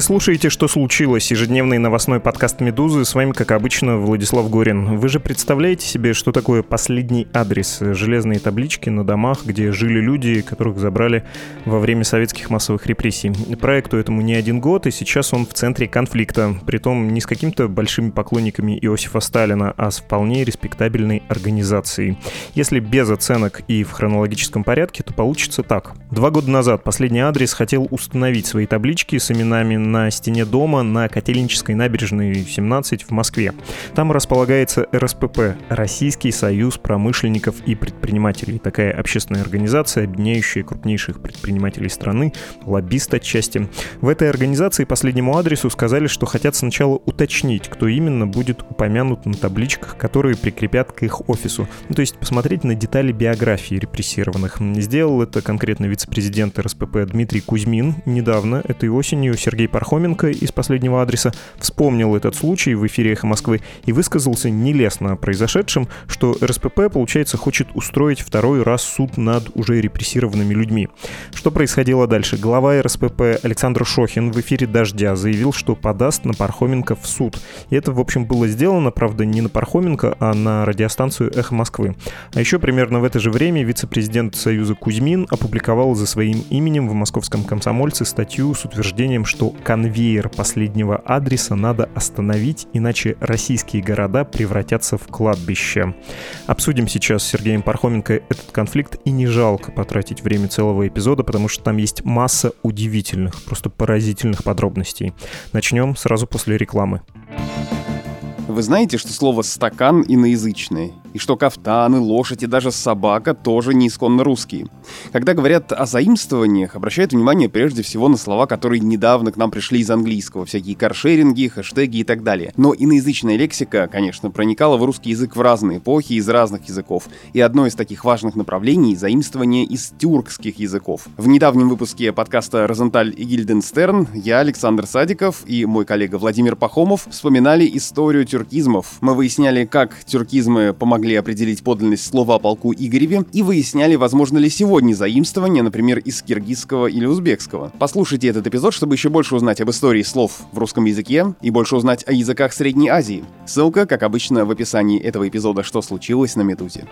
Вы слушаете «Что случилось?» ежедневный новостной подкаст «Медузы». С вами, как обычно, Владислав Горин. Вы же представляете себе, что такое последний адрес? Железные таблички на домах, где жили люди, которых забрали во время советских массовых репрессий. Проекту этому не один год, и сейчас он в центре конфликта. Притом не с какими-то большими поклонниками Иосифа Сталина, а с вполне респектабельной организацией. Если без оценок и в хронологическом порядке, то получится так. Два года назад последний адрес хотел установить свои таблички с именами на стене дома на Котельнической набережной 17 в Москве. Там располагается РСПП – Российский союз промышленников и предпринимателей. Такая общественная организация, объединяющая крупнейших предпринимателей страны, лоббист отчасти. В этой организации последнему адресу сказали, что хотят сначала уточнить, кто именно будет упомянут на табличках, которые прикрепят к их офису. Ну, то есть посмотреть на детали биографии репрессированных. Сделал это конкретно вице-президент РСПП Дмитрий Кузьмин недавно, этой осенью Сергей Пархоменко из последнего адреса вспомнил этот случай в эфире «Эхо Москвы» и высказался нелестно о произошедшем, что РСПП, получается, хочет устроить второй раз суд над уже репрессированными людьми. Что происходило дальше? Глава РСПП Александр Шохин в эфире «Дождя» заявил, что подаст на Пархоменко в суд. И это, в общем, было сделано, правда, не на Пархоменко, а на радиостанцию «Эхо Москвы». А еще примерно в это же время вице-президент Союза Кузьмин опубликовал за своим именем в московском комсомольце статью с утверждением, что конвейер последнего адреса надо остановить, иначе российские города превратятся в кладбище. Обсудим сейчас с Сергеем Пархоменко этот конфликт, и не жалко потратить время целого эпизода, потому что там есть масса удивительных, просто поразительных подробностей. Начнем сразу после рекламы. Вы знаете, что слово «стакан» иноязычное? И что кафтаны, лошадь и даже собака тоже не исконно русские. Когда говорят о заимствованиях, обращают внимание прежде всего на слова, которые недавно к нам пришли из английского, всякие каршеринги, хэштеги и так далее. Но иноязычная лексика, конечно, проникала в русский язык в разные эпохи из разных языков, и одно из таких важных направлений — заимствование из тюркских языков. В недавнем выпуске подкаста «Розенталь и Гильденстерн» я, Александр Садиков и мой коллега Владимир Пахомов вспоминали историю тюркизмов. Мы выясняли, как тюркизмы помогали могли определить подлинность слова о полку Игореве и выясняли, возможно ли сегодня заимствование, например, из киргизского или узбекского. Послушайте этот эпизод, чтобы еще больше узнать об истории слов в русском языке и больше узнать о языках Средней Азии. Ссылка, как обычно, в описании этого эпизода «Что случилось» на Медузе.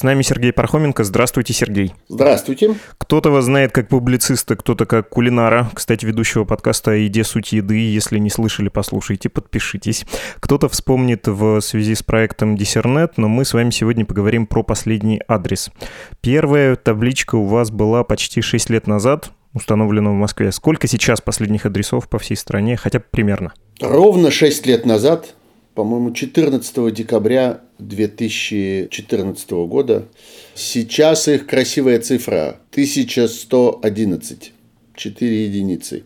С нами Сергей Пархоменко. Здравствуйте, Сергей. Здравствуйте. Кто-то вас знает как публициста, кто-то как кулинара. Кстати, ведущего подкаста о еде суть еды. Если не слышали, послушайте, подпишитесь. Кто-то вспомнит в связи с проектом Диссернет, но мы с вами сегодня поговорим про последний адрес. Первая табличка у вас была почти 6 лет назад, установлена в Москве. Сколько сейчас последних адресов по всей стране, хотя бы примерно? Ровно 6 лет назад по-моему, 14 декабря 2014 года. Сейчас их красивая цифра 1111, 4 единицы.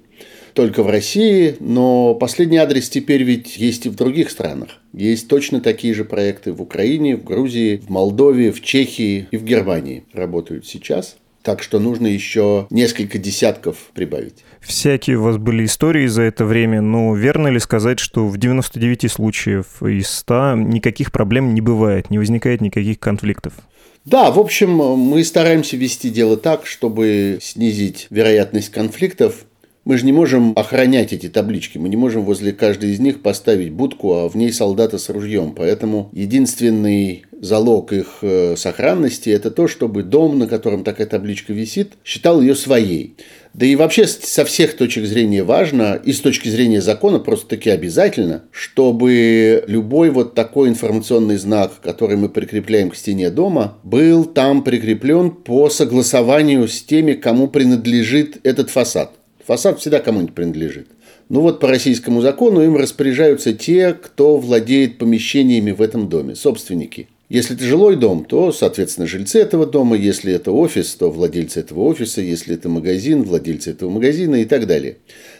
Только в России, но последний адрес теперь ведь есть и в других странах. Есть точно такие же проекты в Украине, в Грузии, в Молдове, в Чехии и в Германии работают сейчас. Так что нужно еще несколько десятков прибавить. Всякие у вас были истории за это время, но верно ли сказать, что в 99 случаев из 100 никаких проблем не бывает, не возникает никаких конфликтов? Да, в общем, мы стараемся вести дело так, чтобы снизить вероятность конфликтов мы же не можем охранять эти таблички, мы не можем возле каждой из них поставить будку, а в ней солдата с ружьем. Поэтому единственный залог их э, сохранности – это то, чтобы дом, на котором такая табличка висит, считал ее своей. Да и вообще со всех точек зрения важно, и с точки зрения закона просто-таки обязательно, чтобы любой вот такой информационный знак, который мы прикрепляем к стене дома, был там прикреплен по согласованию с теми, кому принадлежит этот фасад. Фасад всегда кому-нибудь принадлежит. Ну вот по российскому закону им распоряжаются те, кто владеет помещениями в этом доме, собственники. Если это жилой дом, то, соответственно, жильцы этого дома. Если это офис, то владельцы этого офиса. Если это магазин, владельцы этого магазина и так далее.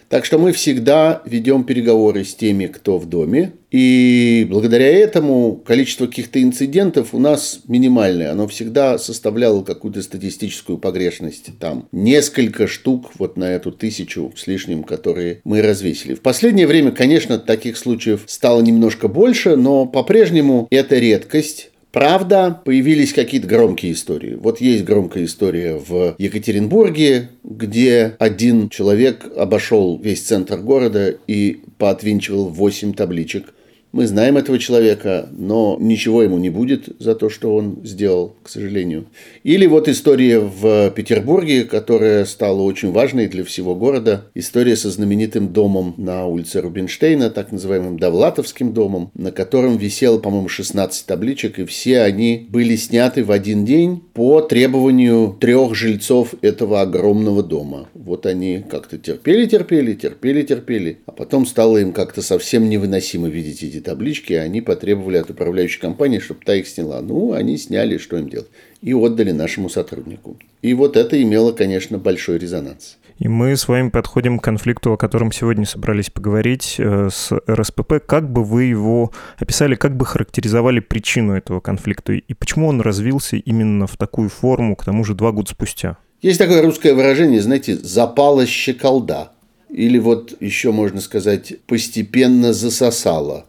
Так что мы всегда ведем переговоры с теми, кто в доме. И благодаря этому количество каких-то инцидентов у нас минимальное. Оно всегда составляло какую-то статистическую погрешность. Там несколько штук вот на эту тысячу с лишним, которые мы развесили. В последнее время, конечно, таких случаев стало немножко больше, но по-прежнему это редкость. Правда, появились какие-то громкие истории. Вот есть громкая история в Екатеринбурге, где один человек обошел весь центр города и поотвинчивал 8 табличек мы знаем этого человека, но ничего ему не будет за то, что он сделал, к сожалению. Или вот история в Петербурге, которая стала очень важной для всего города. История со знаменитым домом на улице Рубинштейна, так называемым Довлатовским домом, на котором висело, по-моему, 16 табличек, и все они были сняты в один день по требованию трех жильцов этого огромного дома. Вот они как-то терпели, терпели, терпели, терпели, а потом стало им как-то совсем невыносимо видеть эти таблички, они потребовали от управляющей компании, чтобы та их сняла. Ну, они сняли, что им делать. И отдали нашему сотруднику. И вот это имело, конечно, большой резонанс. И мы с вами подходим к конфликту, о котором сегодня собрались поговорить э, с РСПП. Как бы вы его описали, как бы характеризовали причину этого конфликта и почему он развился именно в такую форму, к тому же два года спустя? Есть такое русское выражение, знаете, «запала щеколда». Или вот еще можно сказать «постепенно засосала».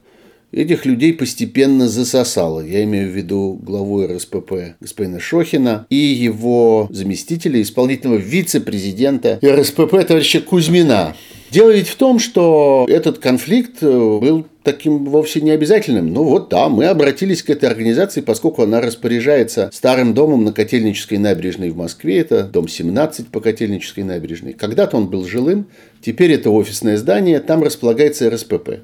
Этих людей постепенно засосало. Я имею в виду главу РСПП господина Шохина и его заместителя, исполнительного вице-президента РСПП товарища Кузьмина. Дело ведь в том, что этот конфликт э, был таким вовсе не обязательным. Ну вот да, мы обратились к этой организации, поскольку она распоряжается старым домом на Котельнической набережной в Москве. Это дом 17 по Котельнической набережной. Когда-то он был жилым, теперь это офисное здание, там располагается РСПП.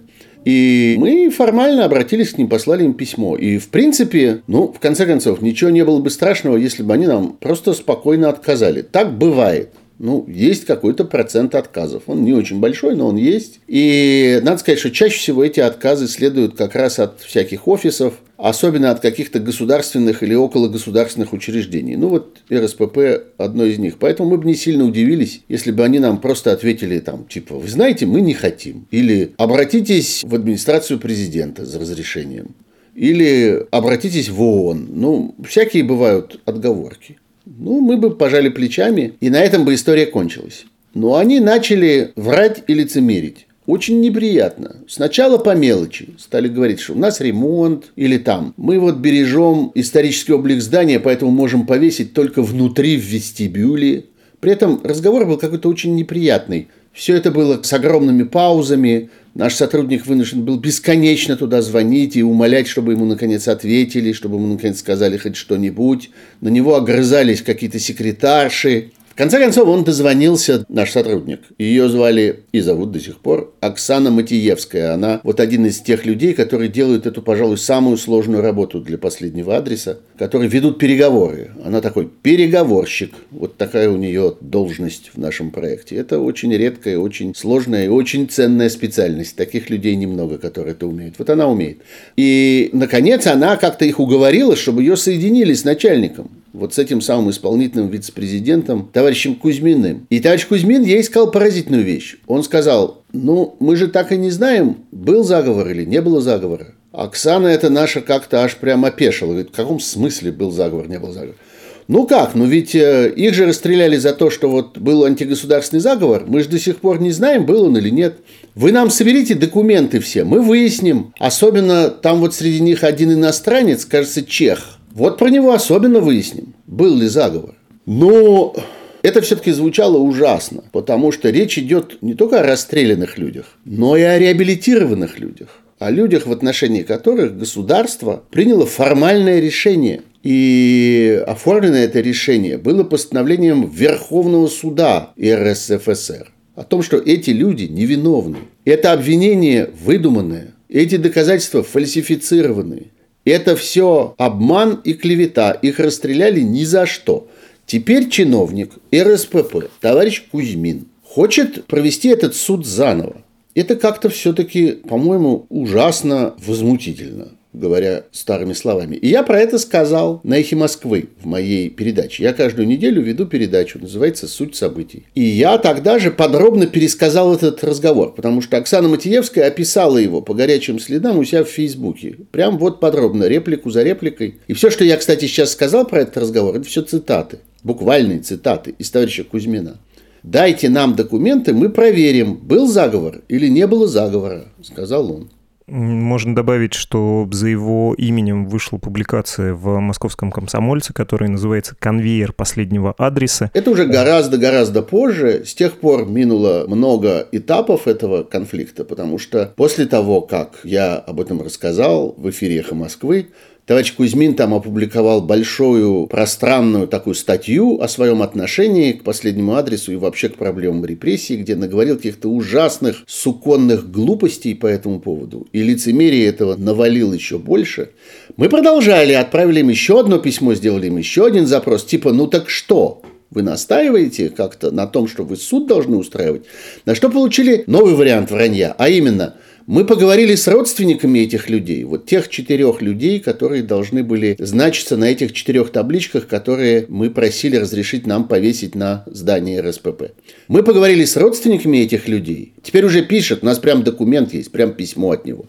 И мы формально обратились к ним, послали им письмо. И, в принципе, ну, в конце концов, ничего не было бы страшного, если бы они нам просто спокойно отказали. Так бывает. Ну, есть какой-то процент отказов. Он не очень большой, но он есть. И надо сказать, что чаще всего эти отказы следуют как раз от всяких офисов, особенно от каких-то государственных или около государственных учреждений. Ну вот РСПП одно из них. Поэтому мы бы не сильно удивились, если бы они нам просто ответили там, типа, вы знаете, мы не хотим. Или обратитесь в администрацию президента за разрешением. Или обратитесь в ООН. Ну, всякие бывают отговорки. Ну, мы бы пожали плечами, и на этом бы история кончилась. Но они начали врать и лицемерить. Очень неприятно. Сначала по мелочи. Стали говорить, что у нас ремонт или там. Мы вот бережем исторический облик здания, поэтому можем повесить только внутри в вестибюле. При этом разговор был какой-то очень неприятный. Все это было с огромными паузами. Наш сотрудник вынужден был бесконечно туда звонить и умолять, чтобы ему наконец ответили, чтобы ему наконец сказали хоть что-нибудь. На него огрызались какие-то секретарши. В конце концов, он дозвонился, наш сотрудник. Ее звали и зовут до сих пор Оксана Матиевская. Она вот один из тех людей, которые делают эту, пожалуй, самую сложную работу для последнего адреса, которые ведут переговоры. Она такой переговорщик. Вот такая у нее должность в нашем проекте. Это очень редкая, очень сложная и очень ценная специальность. Таких людей немного, которые это умеют. Вот она умеет. И, наконец, она как-то их уговорила, чтобы ее соединили с начальником вот с этим самым исполнительным вице-президентом, товарищем Кузьминым. И товарищ Кузьмин ей сказал поразительную вещь. Он сказал, ну, мы же так и не знаем, был заговор или не было заговора. Оксана это наша как-то аж прямо опешила. Говорит, в каком смысле был заговор, не был заговор? Ну как, ну ведь э, их же расстреляли за то, что вот был антигосударственный заговор. Мы же до сих пор не знаем, был он или нет. Вы нам соберите документы все, мы выясним. Особенно там вот среди них один иностранец, кажется, чех – вот про него особенно выясним, был ли заговор. Но это все-таки звучало ужасно, потому что речь идет не только о расстрелянных людях, но и о реабилитированных людях. О людях, в отношении которых государство приняло формальное решение. И оформлено это решение было постановлением Верховного суда РСФСР о том, что эти люди невиновны. Это обвинение выдуманное, эти доказательства фальсифицированные. Это все обман и клевета. Их расстреляли ни за что. Теперь чиновник РСПП, товарищ Кузьмин, хочет провести этот суд заново. Это как-то все-таки, по-моему, ужасно возмутительно. Говоря старыми словами. И я про это сказал на «Эхе Москвы» в моей передаче. Я каждую неделю веду передачу, называется «Суть событий». И я тогда же подробно пересказал этот разговор, потому что Оксана Матиевская описала его по горячим следам у себя в Фейсбуке. Прям вот подробно, реплику за репликой. И все, что я, кстати, сейчас сказал про этот разговор, это все цитаты, буквальные цитаты из товарища Кузьмина. «Дайте нам документы, мы проверим, был заговор или не было заговора», — сказал он. Можно добавить, что за его именем вышла публикация в московском комсомольце, которая называется «Конвейер последнего адреса». Это уже гораздо-гораздо позже. С тех пор минуло много этапов этого конфликта, потому что после того, как я об этом рассказал в эфире «Эхо Москвы», Товарищ Кузьмин там опубликовал большую пространную такую статью о своем отношении к последнему адресу и вообще к проблемам репрессий, где наговорил каких-то ужасных суконных глупостей по этому поводу. И лицемерие этого навалил еще больше. Мы продолжали, отправили им еще одно письмо, сделали им еще один запрос, типа «ну так что?» Вы настаиваете как-то на том, что вы суд должны устраивать? На что получили новый вариант вранья, а именно – мы поговорили с родственниками этих людей, вот тех четырех людей, которые должны были значиться на этих четырех табличках, которые мы просили разрешить нам повесить на здание РСПП. Мы поговорили с родственниками этих людей. Теперь уже пишет, у нас прям документ есть, прям письмо от него.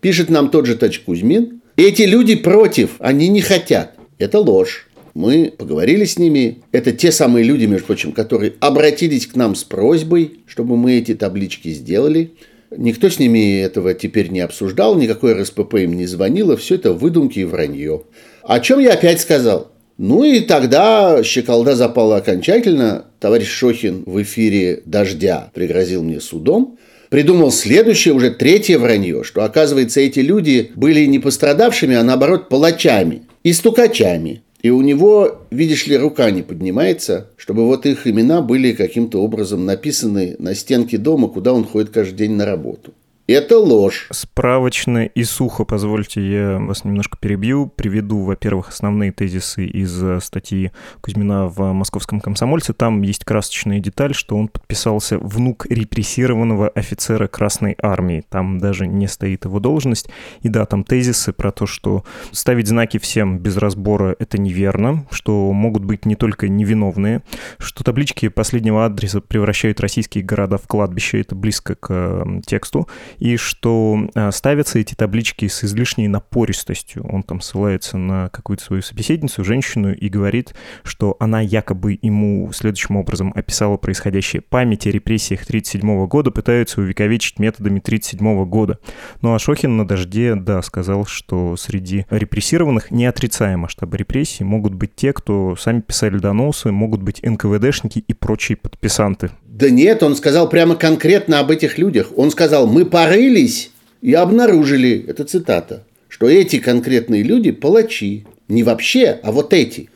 Пишет нам тот же Тач Кузьмин. Эти люди против, они не хотят. Это ложь. Мы поговорили с ними. Это те самые люди, между прочим, которые обратились к нам с просьбой, чтобы мы эти таблички сделали. Никто с ними этого теперь не обсуждал, никакой РСПП им не звонило, все это выдумки и вранье. О чем я опять сказал? Ну и тогда щеколда запала окончательно. Товарищ Шохин в эфире «Дождя» пригрозил мне судом. Придумал следующее, уже третье вранье, что, оказывается, эти люди были не пострадавшими, а наоборот палачами и стукачами. И у него, видишь ли, рука не поднимается, чтобы вот их имена были каким-то образом написаны на стенке дома, куда он ходит каждый день на работу. Это ложь. Справочно и сухо, позвольте, я вас немножко перебью. Приведу, во-первых, основные тезисы из э, статьи Кузьмина в «Московском комсомольце». Там есть красочная деталь, что он подписался внук репрессированного офицера Красной Армии. Там даже не стоит его должность. И да, там тезисы про то, что ставить знаки всем без разбора — это неверно, что могут быть не только невиновные, что таблички последнего адреса превращают российские города в кладбище, это близко к э, тексту, и что а, ставятся эти таблички с излишней напористостью. Он там ссылается на какую-то свою собеседницу, женщину, и говорит, что она якобы ему следующим образом описала происходящее. Память о репрессиях 1937 года пытаются увековечить методами 1937 года. Ну а Шохин на «Дожде», да, сказал, что среди репрессированных, не отрицая масштабы репрессий, могут быть те, кто сами писали доносы, могут быть НКВДшники и прочие подписанты. Да нет, он сказал прямо конкретно об этих людях. Он сказал, мы порылись и обнаружили, это цитата, что эти конкретные люди палачи. Не вообще, а вот эти.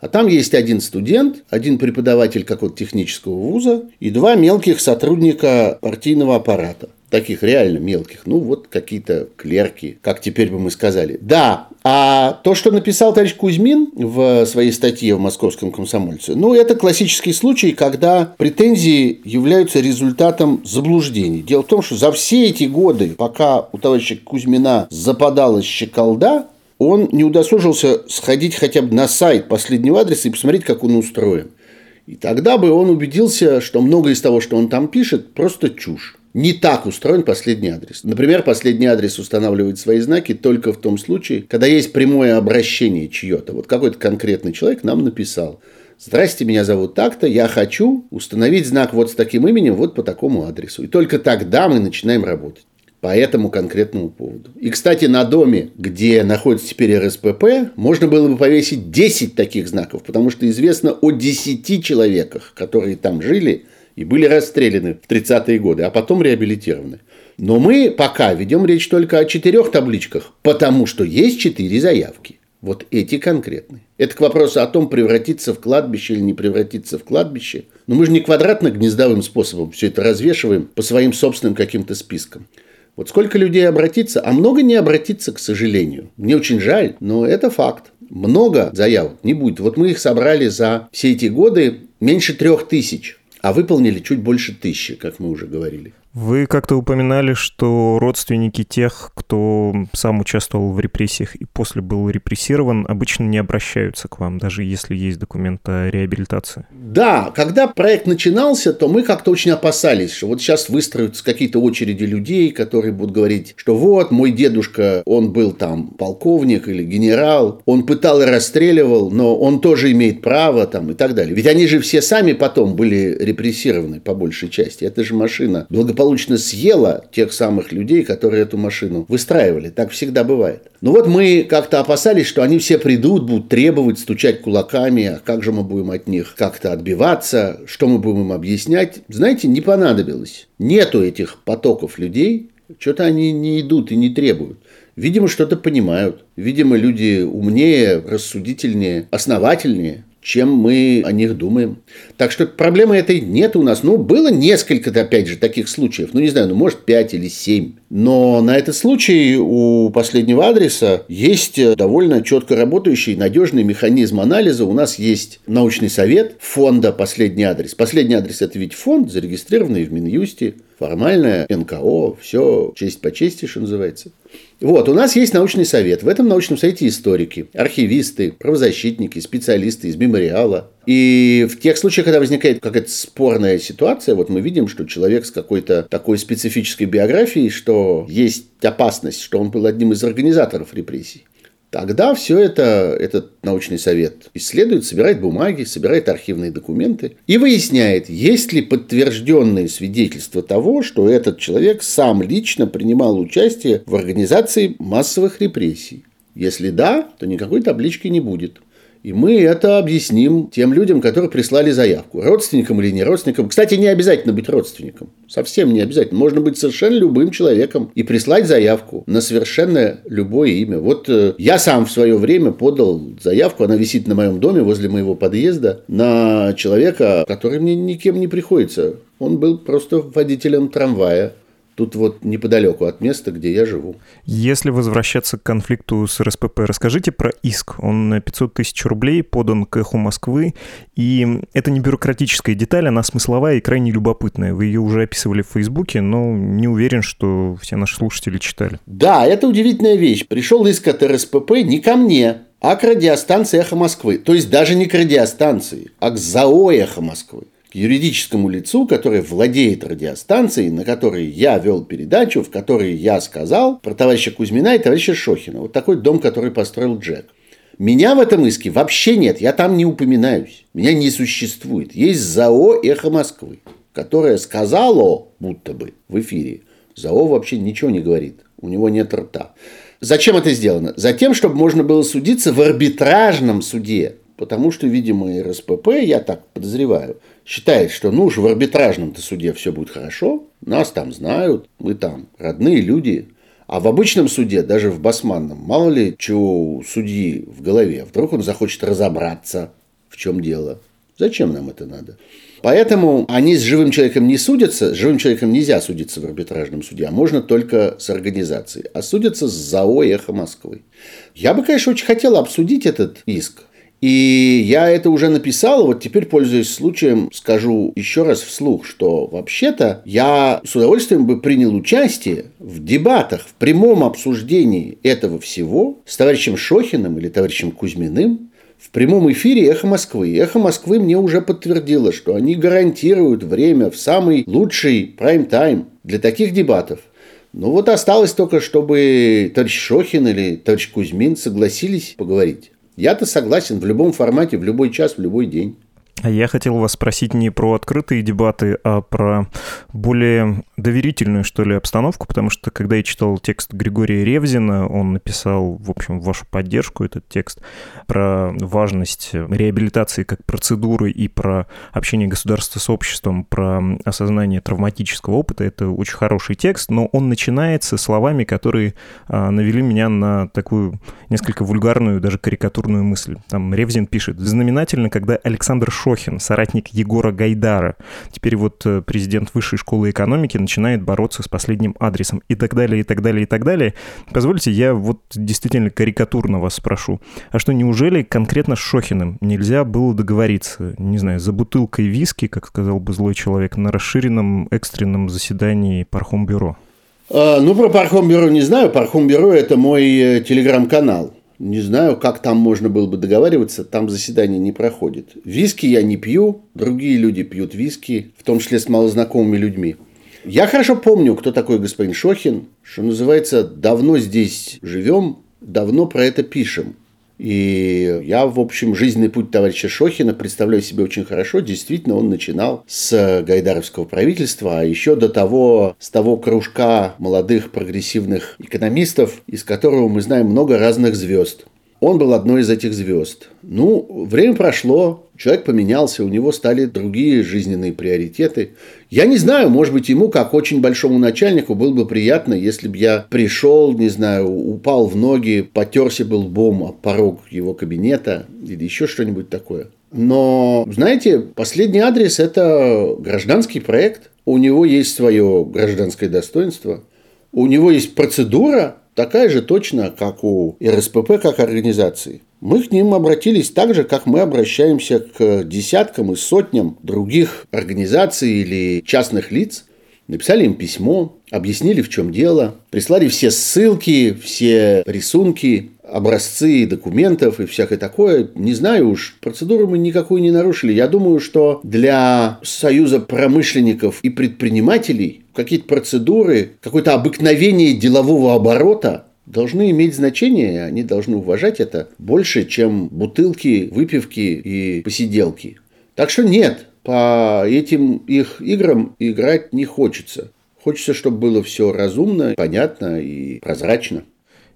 А там есть один студент, один преподаватель какого-то технического вуза и два мелких сотрудника партийного аппарата таких реально мелких, ну вот какие-то клерки, как теперь бы мы сказали. Да, а то, что написал товарищ Кузьмин в своей статье в «Московском комсомольце», ну, это классический случай, когда претензии являются результатом заблуждений. Дело в том, что за все эти годы, пока у товарища Кузьмина западалась щеколда, он не удосужился сходить хотя бы на сайт последнего адреса и посмотреть, как он устроен. И тогда бы он убедился, что многое из того, что он там пишет, просто чушь не так устроен последний адрес. Например, последний адрес устанавливает свои знаки только в том случае, когда есть прямое обращение чье-то. Вот какой-то конкретный человек нам написал. Здрасте, меня зовут так-то, я хочу установить знак вот с таким именем, вот по такому адресу. И только тогда мы начинаем работать по этому конкретному поводу. И, кстати, на доме, где находится теперь РСПП, можно было бы повесить 10 таких знаков, потому что известно о 10 человеках, которые там жили, и были расстреляны в 30-е годы, а потом реабилитированы. Но мы пока ведем речь только о четырех табличках, потому что есть четыре заявки. Вот эти конкретные. Это к вопросу о том, превратиться в кладбище или не превратиться в кладбище. Но мы же не квадратно-гнездовым способом все это развешиваем по своим собственным каким-то спискам. Вот сколько людей обратится, а много не обратится, к сожалению. Мне очень жаль, но это факт. Много заявок не будет. Вот мы их собрали за все эти годы меньше трех тысяч а выполнили чуть больше тысячи, как мы уже говорили. Вы как-то упоминали, что родственники тех, кто сам участвовал в репрессиях и после был репрессирован, обычно не обращаются к вам, даже если есть документ о реабилитации. Да, когда проект начинался, то мы как-то очень опасались, что вот сейчас выстроятся какие-то очереди людей, которые будут говорить, что вот мой дедушка, он был там полковник или генерал, он пытал и расстреливал, но он тоже имеет право там и так далее. Ведь они же все сами потом были репрессированы по большей части. Это же машина благополучно благополучно съела тех самых людей, которые эту машину выстраивали. Так всегда бывает. Ну вот мы как-то опасались, что они все придут, будут требовать, стучать кулаками, а как же мы будем от них как-то отбиваться, что мы будем им объяснять. Знаете, не понадобилось. Нету этих потоков людей, что-то они не идут и не требуют. Видимо, что-то понимают. Видимо, люди умнее, рассудительнее, основательнее чем мы о них думаем. Так что проблемы этой нет у нас. Ну, было несколько, опять же, таких случаев. Ну, не знаю, ну, может, пять или семь. Но на этот случай у последнего адреса есть довольно четко работающий, надежный механизм анализа. У нас есть научный совет фонда «Последний адрес». Последний адрес – это ведь фонд, зарегистрированный в Минюсте, формальное НКО, все честь по чести, что называется. Вот, у нас есть научный совет. В этом научном совете историки, архивисты, правозащитники, специалисты из мемориала. И в тех случаях, когда возникает какая-то спорная ситуация, вот мы видим, что человек с какой-то такой специфической биографией, что есть опасность, что он был одним из организаторов репрессий. Тогда все это этот научный совет исследует, собирает бумаги, собирает архивные документы и выясняет, есть ли подтвержденные свидетельства того, что этот человек сам лично принимал участие в организации массовых репрессий. Если да, то никакой таблички не будет. И мы это объясним тем людям, которые прислали заявку. Родственникам или не родственникам. Кстати, не обязательно быть родственником. Совсем не обязательно. Можно быть совершенно любым человеком и прислать заявку на совершенно любое имя. Вот э, я сам в свое время подал заявку, она висит на моем доме возле моего подъезда, на человека, который мне никем не приходится. Он был просто водителем трамвая. Тут вот неподалеку от места, где я живу. Если возвращаться к конфликту с РСПП, расскажите про иск. Он на 500 тысяч рублей подан к эху Москвы. И это не бюрократическая деталь, она смысловая и крайне любопытная. Вы ее уже описывали в Фейсбуке, но не уверен, что все наши слушатели читали. Да, это удивительная вещь. Пришел иск от РСПП не ко мне, а к радиостанции «Эхо Москвы». То есть даже не к радиостанции, а к ЗАО «Эхо Москвы» юридическому лицу, которое владеет радиостанцией, на которой я вел передачу, в которой я сказал про товарища Кузьмина и товарища Шохина. Вот такой дом, который построил Джек. Меня в этом иске вообще нет, я там не упоминаюсь. Меня не существует. Есть ЗАО «Эхо Москвы», которое сказало, будто бы, в эфире. ЗАО вообще ничего не говорит, у него нет рта. Зачем это сделано? Затем, чтобы можно было судиться в арбитражном суде. Потому что, видимо, РСПП, я так подозреваю, считает, что ну уж в арбитражном-то суде все будет хорошо, нас там знают, мы там родные люди. А в обычном суде, даже в басманном, мало ли чего у судьи в голове. Вдруг он захочет разобраться, в чем дело. Зачем нам это надо? Поэтому они с живым человеком не судятся. С живым человеком нельзя судиться в арбитражном суде, а можно только с организацией. А судятся с ЗАО «Эхо Москвы». Я бы, конечно, очень хотел обсудить этот иск. И я это уже написал, вот теперь, пользуясь случаем, скажу еще раз вслух, что вообще-то я с удовольствием бы принял участие в дебатах, в прямом обсуждении этого всего с товарищем Шохиным или товарищем Кузьминым, в прямом эфире «Эхо Москвы». «Эхо Москвы» мне уже подтвердило, что они гарантируют время в самый лучший прайм-тайм для таких дебатов. Ну вот осталось только, чтобы товарищ Шохин или товарищ Кузьмин согласились поговорить. Я-то согласен в любом формате, в любой час, в любой день. А я хотел вас спросить не про открытые дебаты, а про более доверительную, что ли, обстановку, потому что, когда я читал текст Григория Ревзина, он написал, в общем, вашу поддержку этот текст про важность реабилитации как процедуры и про общение государства с обществом, про осознание травматического опыта. Это очень хороший текст, но он начинается словами, которые а, навели меня на такую несколько вульгарную, даже карикатурную мысль. Там Ревзин пишет, знаменательно, когда Александр Шой Шохин, соратник Егора Гайдара. Теперь вот э, президент Высшей школы экономики начинает бороться с последним адресом и так далее, и так далее, и так далее. Позвольте, я вот действительно карикатурно вас спрошу. А что, неужели конкретно с Шохиным нельзя было договориться, не знаю, за бутылкой виски, как сказал бы злой человек, на расширенном экстренном заседании Пархомбюро? А, ну, про Пархомбюро не знаю. Пархомбюро – это мой э, телеграм-канал. Не знаю, как там можно было бы договариваться, там заседание не проходит. Виски я не пью, другие люди пьют виски, в том числе с малознакомыми людьми. Я хорошо помню, кто такой господин Шохин, что называется, давно здесь живем, давно про это пишем. И я, в общем, жизненный путь товарища Шохина представляю себе очень хорошо. Действительно, он начинал с гайдаровского правительства, а еще до того, с того кружка молодых прогрессивных экономистов, из которого мы знаем много разных звезд. Он был одной из этих звезд. Ну, время прошло, человек поменялся, у него стали другие жизненные приоритеты. Я не знаю, может быть, ему, как очень большому начальнику, было бы приятно, если бы я пришел, не знаю, упал в ноги, потерся был лбом о порог его кабинета или еще что-нибудь такое. Но, знаете, последний адрес – это гражданский проект. У него есть свое гражданское достоинство. У него есть процедура, такая же точно, как у РСПП, как организации. Мы к ним обратились так же, как мы обращаемся к десяткам и сотням других организаций или частных лиц. Написали им письмо, объяснили, в чем дело, прислали все ссылки, все рисунки, образцы документов и всякое такое. Не знаю уж, процедуру мы никакую не нарушили. Я думаю, что для Союза промышленников и предпринимателей какие-то процедуры, какое-то обыкновение делового оборота должны иметь значение, они должны уважать это больше, чем бутылки, выпивки и посиделки. Так что нет, по этим их играм играть не хочется. Хочется, чтобы было все разумно, понятно и прозрачно.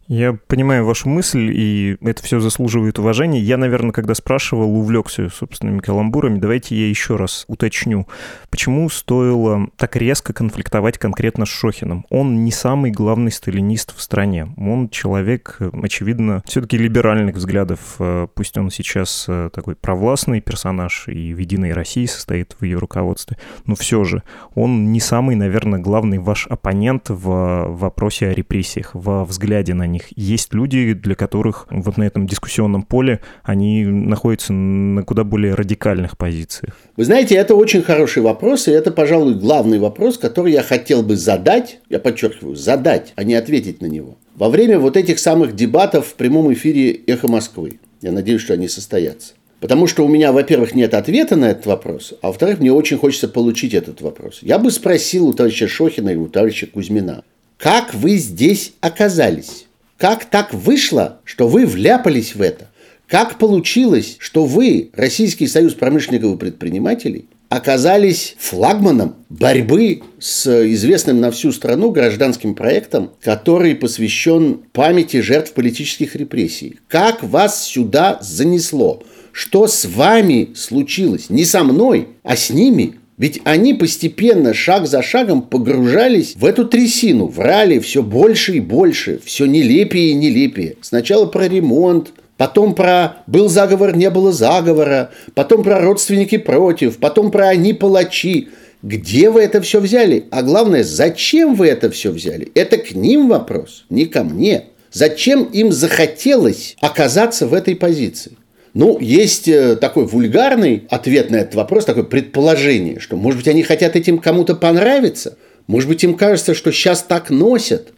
Я понимаю вашу мысль, и это все заслуживает уважения. Я, наверное, когда спрашивал, увлекся собственными каламбурами. Давайте я еще раз уточню. Почему стоило так резко конфликтовать конкретно с Шохиным? Он не самый главный сталинист в стране. Он человек, очевидно, все-таки либеральных взглядов. Э, пусть он сейчас э, такой провластный персонаж и в «Единой России» состоит в ее руководстве, но все же он не самый, наверное, главный ваш оппонент в вопросе о репрессиях, во взгляде на них них. Есть люди, для которых вот на этом дискуссионном поле они находятся на куда более радикальных позициях. Вы знаете, это очень хороший вопрос, и это, пожалуй, главный вопрос, который я хотел бы задать, я подчеркиваю, задать, а не ответить на него. Во время вот этих самых дебатов в прямом эфире «Эхо Москвы». Я надеюсь, что они состоятся. Потому что у меня, во-первых, нет ответа на этот вопрос, а во-вторых, мне очень хочется получить этот вопрос. Я бы спросил у товарища Шохина и у товарища Кузьмина, как вы здесь оказались? Как так вышло, что вы вляпались в это? Как получилось, что вы, Российский союз промышленников и предпринимателей, оказались флагманом борьбы с известным на всю страну гражданским проектом, который посвящен памяти жертв политических репрессий. Как вас сюда занесло? Что с вами случилось? Не со мной, а с ними. Ведь они постепенно, шаг за шагом, погружались в эту трясину, врали все больше и больше, все нелепее и нелепее. Сначала про ремонт, потом про «был заговор, не было заговора», потом про «родственники против», потом про «они палачи». Где вы это все взяли? А главное, зачем вы это все взяли? Это к ним вопрос, не ко мне. Зачем им захотелось оказаться в этой позиции? Ну, есть э, такой вульгарный ответ на этот вопрос, такое предположение, что, может быть, они хотят этим кому-то понравиться, может быть, им кажется, что сейчас так носят,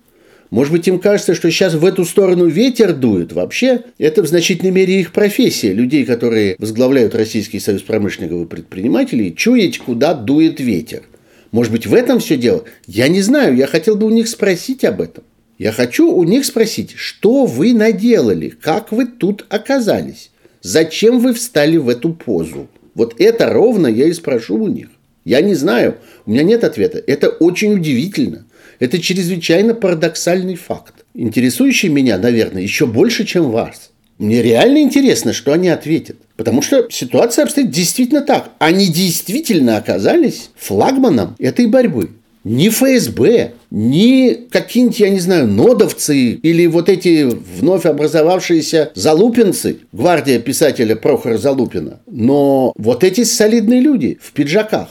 может быть, им кажется, что сейчас в эту сторону ветер дует. Вообще, это в значительной мере их профессия. Людей, которые возглавляют Российский союз промышленников и предпринимателей, чуять, куда дует ветер. Может быть, в этом все дело? Я не знаю, я хотел бы у них спросить об этом. Я хочу у них спросить, что вы наделали, как вы тут оказались. Зачем вы встали в эту позу? Вот это ровно я и спрошу у них. Я не знаю, у меня нет ответа. Это очень удивительно. Это чрезвычайно парадоксальный факт, интересующий меня, наверное, еще больше, чем вас. Мне реально интересно, что они ответят. Потому что ситуация обстоит действительно так. Они действительно оказались флагманом этой борьбы. Не ФСБ, ни какие-нибудь, я не знаю, нодовцы или вот эти вновь образовавшиеся залупинцы, гвардия писателя Прохора Залупина, но вот эти солидные люди в пиджаках.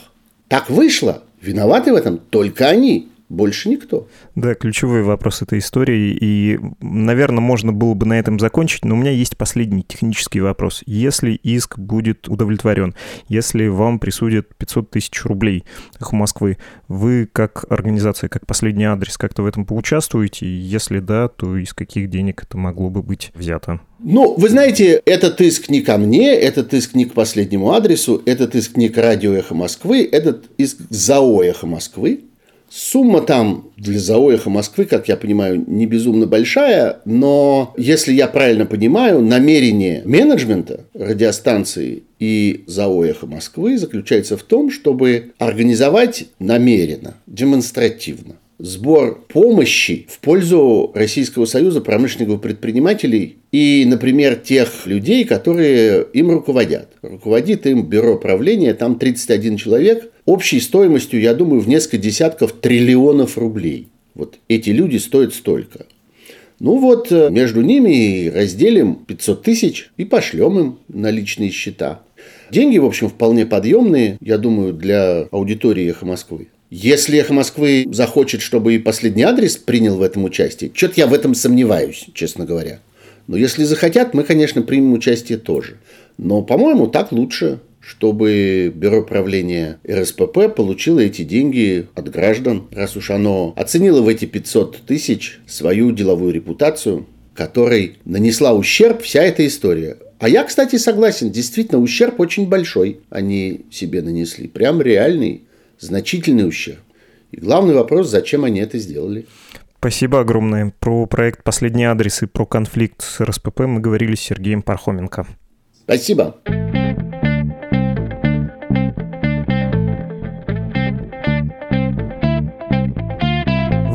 Так вышло. Виноваты в этом только они. Больше никто. Да, ключевой вопрос этой истории. И, наверное, можно было бы на этом закончить, но у меня есть последний технический вопрос. Если иск будет удовлетворен, если вам присудят 500 тысяч рублей у Москвы, вы как организация, как последний адрес как-то в этом поучаствуете? Если да, то из каких денег это могло бы быть взято? Ну, вы знаете, этот иск не ко мне, этот иск не к последнему адресу, этот иск не к радио «Эхо Москвы», этот иск к ЗАО «Эхо Москвы», Сумма там для ЗАО Москвы, как я понимаю, не безумно большая, но если я правильно понимаю, намерение менеджмента радиостанции и ЗАО Москвы заключается в том, чтобы организовать намеренно, демонстративно сбор помощи в пользу Российского союза промышленников и предпринимателей и, например, тех людей, которые им руководят. Руководит им бюро правления, там 31 человек, общей стоимостью, я думаю, в несколько десятков триллионов рублей. Вот эти люди стоят столько. Ну вот, э, между ними разделим 500 тысяч и пошлем им на личные счета. Деньги, в общем, вполне подъемные, я думаю, для аудитории «Эхо Москвы». Если «Эхо Москвы» захочет, чтобы и последний адрес принял в этом участие, что-то я в этом сомневаюсь, честно говоря. Но если захотят, мы, конечно, примем участие тоже. Но, по-моему, так лучше, чтобы Бюро правления РСПП получило эти деньги от граждан, раз уж оно оценило в эти 500 тысяч свою деловую репутацию, которой нанесла ущерб вся эта история. А я, кстати, согласен, действительно, ущерб очень большой они себе нанесли. Прям реальный значительный ущерб. И главный вопрос, зачем они это сделали. Спасибо огромное. Про проект «Последний адрес» и про конфликт с РСПП мы говорили с Сергеем Пархоменко. Спасибо.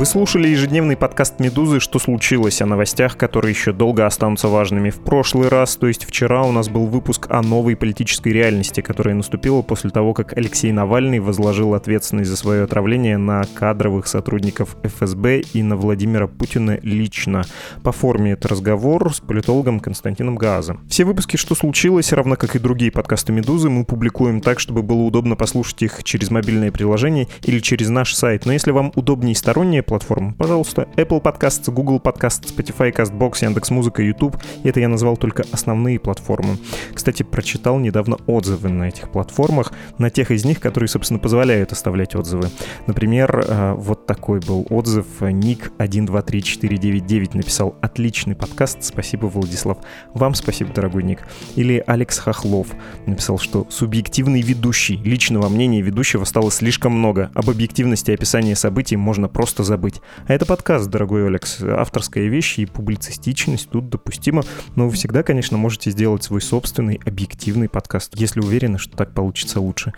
Вы слушали ежедневный подкаст «Медузы. Что случилось?» о новостях, которые еще долго останутся важными. В прошлый раз, то есть вчера, у нас был выпуск о новой политической реальности, которая наступила после того, как Алексей Навальный возложил ответственность за свое отравление на кадровых сотрудников ФСБ и на Владимира Путина лично. По форме это разговор с политологом Константином Гаазом. Все выпуски «Что случилось?», равно как и другие подкасты «Медузы», мы публикуем так, чтобы было удобно послушать их через мобильное приложение или через наш сайт. Но если вам удобнее сторонние платформ. Пожалуйста, Apple Podcasts, Google Podcasts, Spotify, CastBox, Яндекс.Музыка, YouTube. И это я назвал только основные платформы. Кстати, прочитал недавно отзывы на этих платформах, на тех из них, которые, собственно, позволяют оставлять отзывы. Например, э, вот такой был отзыв. Ник 123499 написал «Отличный подкаст, спасибо, Владислав». Вам спасибо, дорогой Ник. Или Алекс Хохлов написал, что субъективный ведущий. Личного мнения ведущего стало слишком много. Об объективности описания событий можно просто забыть быть. А это подкаст, дорогой Алекс. Авторская вещь и публицистичность тут допустима, но вы всегда, конечно, можете сделать свой собственный объективный подкаст, если уверены, что так получится лучше.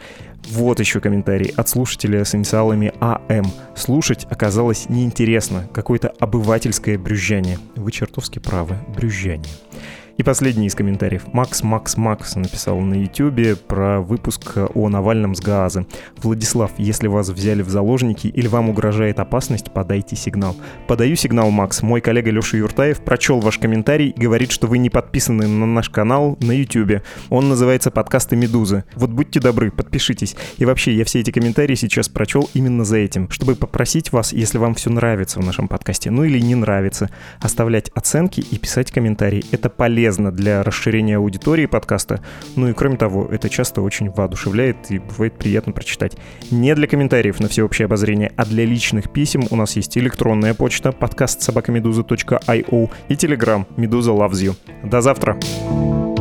Вот еще комментарий от слушателя с инициалами АМ. Слушать оказалось неинтересно, какое-то обывательское брюзжание. Вы чертовски правы, брюзжание. И последний из комментариев. Макс Макс Макс написал на YouTube про выпуск о Навальном с Гааза. Владислав, если вас взяли в заложники или вам угрожает опасность, подайте сигнал. Подаю сигнал, Макс. Мой коллега Леша Юртаев прочел ваш комментарий и говорит, что вы не подписаны на наш канал на YouTube. Он называется «Подкасты Медузы». Вот будьте добры, подпишитесь. И вообще, я все эти комментарии сейчас прочел именно за этим, чтобы попросить вас, если вам все нравится в нашем подкасте, ну или не нравится, оставлять оценки и писать комментарии. Это полезно полезно для расширения аудитории подкаста. Ну и кроме того, это часто очень воодушевляет и бывает приятно прочитать. Не для комментариев на всеобщее обозрение, а для личных писем у нас есть электронная почта подкаст собакамедуза.io и телеграм Медуза Loves You. До завтра! thank you